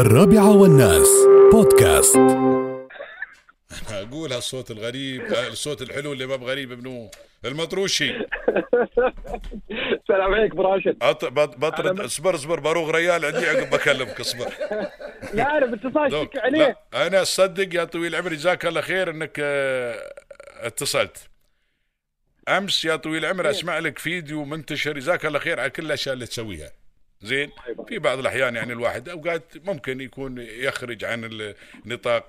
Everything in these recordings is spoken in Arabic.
الرابعة والناس. بودكاست. أقول هالصوت الغريب الصوت الحلو اللي ما بغريب ابنه المطروشي. السلام عليك أبو راشد. أط... بط... بطرد اصبر اصبر باروغ ريال عندي عقب بكلمك اصبر. لا أنا باتصال. شك عليه. لا أنا أصدق يا طويل العمر جزاك الله خير إنك آه، اتصلت. أمس يا طويل العمر أسمع لك فيديو منتشر جزاك الله خير على كل الأشياء اللي تسويها. زين؟ في بعض الأحيان يعني الواحد أوقات ممكن يكون يخرج عن نطاق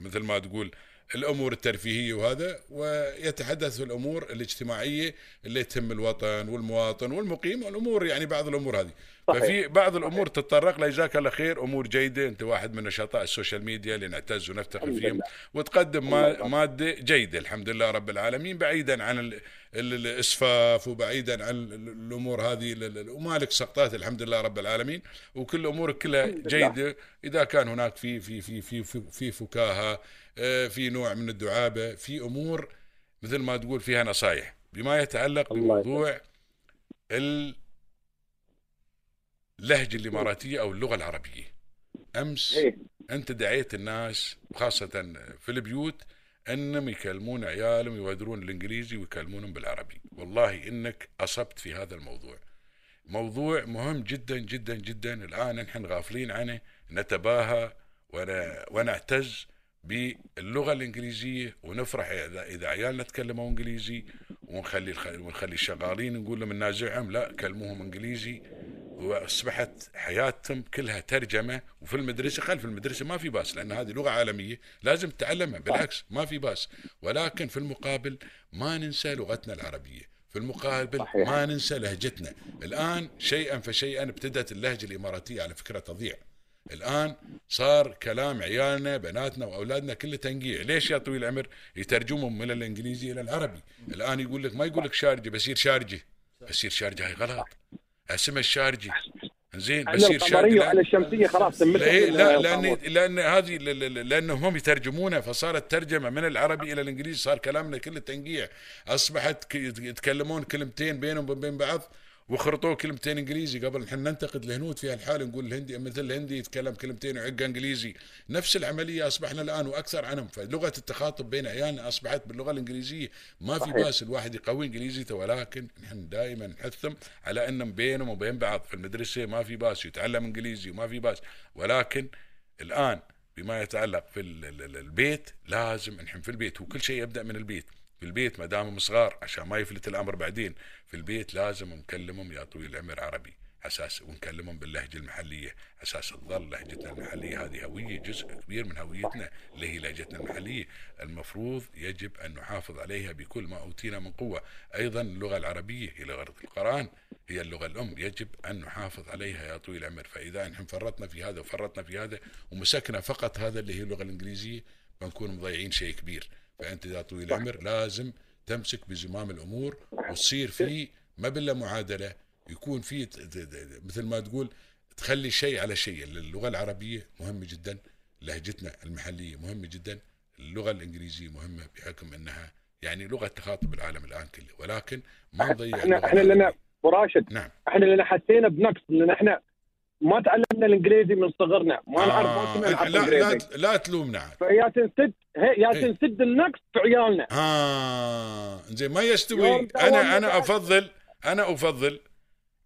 مثل ما تقول الأمور الترفيهية وهذا ويتحدث في الأمور الاجتماعية اللي تهم الوطن والمواطن والمقيم والأمور يعني بعض الأمور هذه. صحيح. ففي بعض الأمور تتطرق لها جزاك الله خير أمور جيدة. أنت واحد من نشطاء السوشيال ميديا اللي نعتز ونفتخر فيهم. وتقدم ما مادة جيدة. الحمد لله رب العالمين بعيدا عن الاسفاف وبعيدا عن ال- ال- الأمور هذه ال- ال- ومالك سقطات الحمد لله رب العالمين. وكل امورك كلها. جيدة. إذا كان هناك في في في في في, في فكاهة آه، في نوع من الدعابة في أمور مثل ما تقول فيها نصائح بما يتعلق بموضوع ال- اللهجة الإماراتية أو اللغة العربية. أمس إيه. أنت دعيت الناس خاصة في البيوت أنهم يكلمون عيالهم يودرون الإنجليزي ويكلمونهم بالعربي. والله إنك أصبت في هذا الموضوع. موضوع مهم جدا جدا جدا. الآن نحن غافلين عنه نتباهى ون- ونعتز باللغة الإنجليزية ونفرح اذا إذا عيالنا تكلموا إنجليزي ونخلي ونخلي الشغالين نقول لهم ننازعهم لا كلموهم إنجليزي. وأصبحت حياتهم كلها ترجمة وفي المدرسة خلف المدرسة ما في باس لأن هذه لغة عالمية لازم تتعلمها بالعكس ما في باس. ولكن في المقابل ما ننسى لغتنا العربية. في المقابل صحيح. ما ننسى لهجتنا. الآن شيئا فشيئا ابتدت اللهجة الإماراتية على فكرة تضيع. الآن صار كلام عيالنا بناتنا وأولادنا كله تنقيع. ليش يا طويل العمر يترجمهم من الإنجليزي إلى العربي؟ الآن يقول لك ما يقول لك شارجة بصير شارجة. بصير شارجة هاي غلط. اسمها الشارجه زين على القمرية لا- وعلى الشمسية خلاص تمت لا, إيه، لا لأن لأن هذه لانهم هم يترجمونها فصارت ترجمة من العربي إلى الإنجليزي صار كلامنا كله تنقيع. أصبحت يتكلمون كلمتين بينهم وبين بعض. وخرطوا كلمتين إنجليزي قبل نحن ننتقد الهنود في هالحال نقول الهندي مثل الهندي يتكلم كلمتين ويعق إنجليزي. نفس العملية أصبحنا الآن وأكثر عنهم. فلغة التخاطب بين عيالنا أصبحت باللغة الإنجليزية ما في. باس الواحد يقوي انجليزيته ولكن نحن دائما نحثهم على إنهم بينهم وبين بعض. في المدرسة ما في باس يتعلم إنجليزي وما في باس. ولكن الآن بما يتعلق في ال- ال- ال- البيت لازم نحن في البيت وكل شيء يبدأ من البيت. في البيت ما دامهم صغار عشان ما يفلت الأمر بعدين. في البيت لازم نكلمهم يا طويل العمر عربي. أساس ونكلمهم باللهجة المحلية. أساس تظل لهجتنا المحلية هذه هوية جزء كبير من هويتنا اللي هي لهجتنا المحلية. المفروض يجب أن نحافظ عليها بكل ما أوتينا من قوة. أيضا اللغة العربية هي لغة القرآن هي اللغة الأم. يجب أن نحافظ عليها يا طويل العمر. فإذا نحن فرطنا في هذا وفرطنا في هذا ومسكنا فقط هذا اللي هي اللغة الإنجليزية بنكون مضيعين شيء كبير. فأنت يا طويل العمر لازم تمسك بزمام الأمور وتصير في ما بلا معادلة. يكون في مثل ما تقول تخلي شيء على شيء. اللغة العربية مهمة جدا لهجتنا المحلية مهمة جدا اللغة الإنجليزية مهمة بحكم أنها يعني لغة تخاطب العالم الآن كله. ولكن ما نضيع إحنا إحنا لنا العربية. ابو راشد نعم. إحنا لنا حسينا بنقص لأن إحنا ما تعلمنا الإنجليزي من صغرنا. ما نعرف آه نعرف لا لا لا تلومنا. فيا تنسد يا إيه. تنسد النقص في عيالنا. آه زين ما يستوي. أنا أنا. افضل أنا أفضل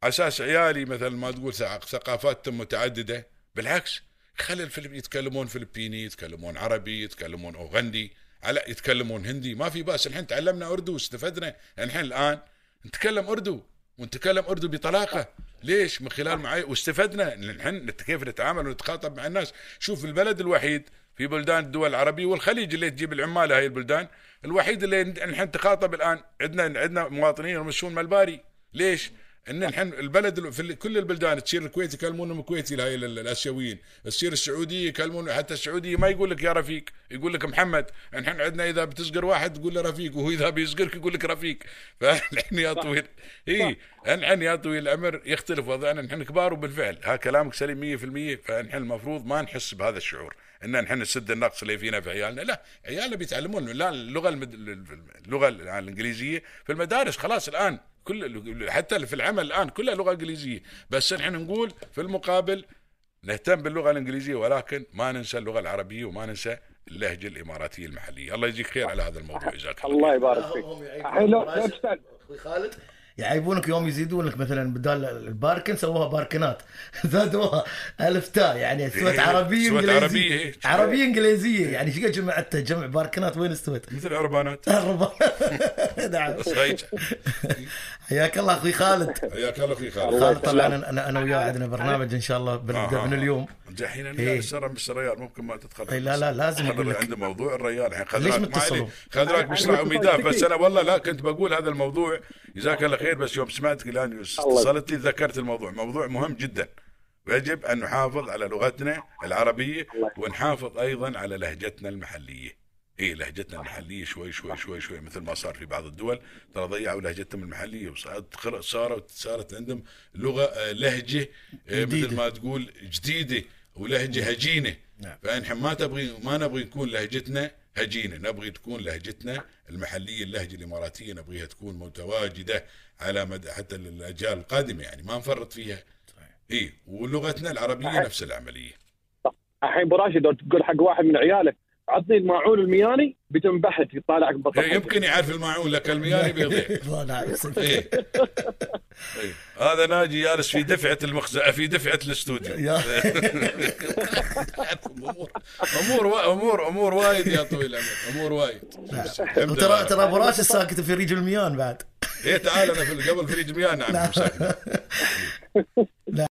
أساس عيالي مثل ما تقول ثق- ثقافاتهم متعددة. بالعكس خلي الفيلم يتكلمون فلبيني يتكلمون عربي يتكلمون أوغندي على يتكلمون هندي. ما في باس. الحين تعلمنا أردو واستفدنا. الحين الآن نتكلم أردو ونتكلم أردو بطلاقة. ليش من خلال معي واستفدنا الحين كيف نتعامل ونتخاطب مع الناس. شوف البلد الوحيد في بلدان الدول العربية والخليج اللي تجيب العمالة هاي البلدان الوحيد اللي نحن نتخاطب الآن عندنا عندنا مواطنين يرمسون ملباري. ليش؟ إن نحن البلد ال- في كل البلدان تصير الكويت يكلمونهم كويتي هاي ال- الآسيويين، تصير السعوديه يكلمون حتى السعوديه ما يقول لك يا رفيق، يقول لك محمد، نحن عندنا إذا بتسقر واحد تقول له رفيق وهو إذا بيسقرك يقول لك رفيق، فنحن يا طويل. إي نحن يا طويل العمر يختلف وضعنا. نحن كبار وبالفعل. ها كلامك سليم 100% فنحن المفروض ما نحس بهذا الشعور. إن نحن نسد النقص اللي فينا في عيالنا. لا عيالنا بيتعلمون. لا اللغة المد... اللغة الإنجليزية في المدارس خلاص الآن كل حتى في العمل الآن كلها لغة إنجليزية. بس نحن نقول في المقابل نهتم باللغة الإنجليزية ولكن ما ننسى اللغة العربية وما ننسى اللهجة الإماراتية المحلية. الله يجيك خير على هذا الموضوع. جزاك الله الله. يبارك فيك. هم الحين لو لو تسأل. أخوي خالد؟ يعيبونك يوم يزيدون لك مثلا بدال الباركن سووها باركنات. زادوها ألف تاء يعني سوت إيه، عربية إنجليزية. إيه. عربية إنجليزية. يعني شو قد جمعتها جمع باركنات؟ وين استوت؟ مثل عربانات نعم. حياك الله أخوي خالد. حياك الله أخوي خالد. خالد طبعا أنا أنا وياه عندنا برنامج إن شاء الله بنبدا آه، من آه. اليوم. الحين إيه. السر مش الريال ممكن ما تدخل. إيه، لا، لا، لازم أقول لك. عنده موضوع الريال. الحين؟ عليه. خذ راك بشرع أنا وميدان بس أنا والله لا كنت بقول هذا الموضوع. جزاك الله خير بس يوم سمعتك الآن اتصلت لي ذكرت الموضوع. موضوع مهم جدا. ويجب أن نحافظ على لغتنا العربية ونحافظ أيضا على لهجتنا المحلية. إيه لهجتنا المحلية شوي شوي شوي شوي مثل ما صار في بعض الدول. ترى ضيعوا لهجتهم المحلية وصارت صارت عندهم لغة آه، لهجة آه، مثل. ما تقول جديدة. ولهجة هجينة. نعم. فنحن ما تبغي ما نبغي تكون لهجتنا هجينة. نبغي تكون لهجتنا المحلية اللهجة الإماراتية. نبغيها تكون متواجدة على مدى حتى الاجيال القادمة يعني ما نفرط فيها. اي ولغتنا العربية نفس العملية. الحين ابو راشد تقول حق واحد من عيالك عطني الماعون المياني بتنبحث يطالعك إيه، بطل يمكن يعرف الماعون لك المياني بيضيع. نعم إيه. هذا ناجي جالس في دفعة المخزن في دفعة الاستوديو. امور أمور امور وايد يا طويل العمر. أمور وايد. وترى لله. ترى أبو راشد ساكت في ريج الميان بعد. إيه تعال أنا في قبل فريج مياه نعم. مساكن.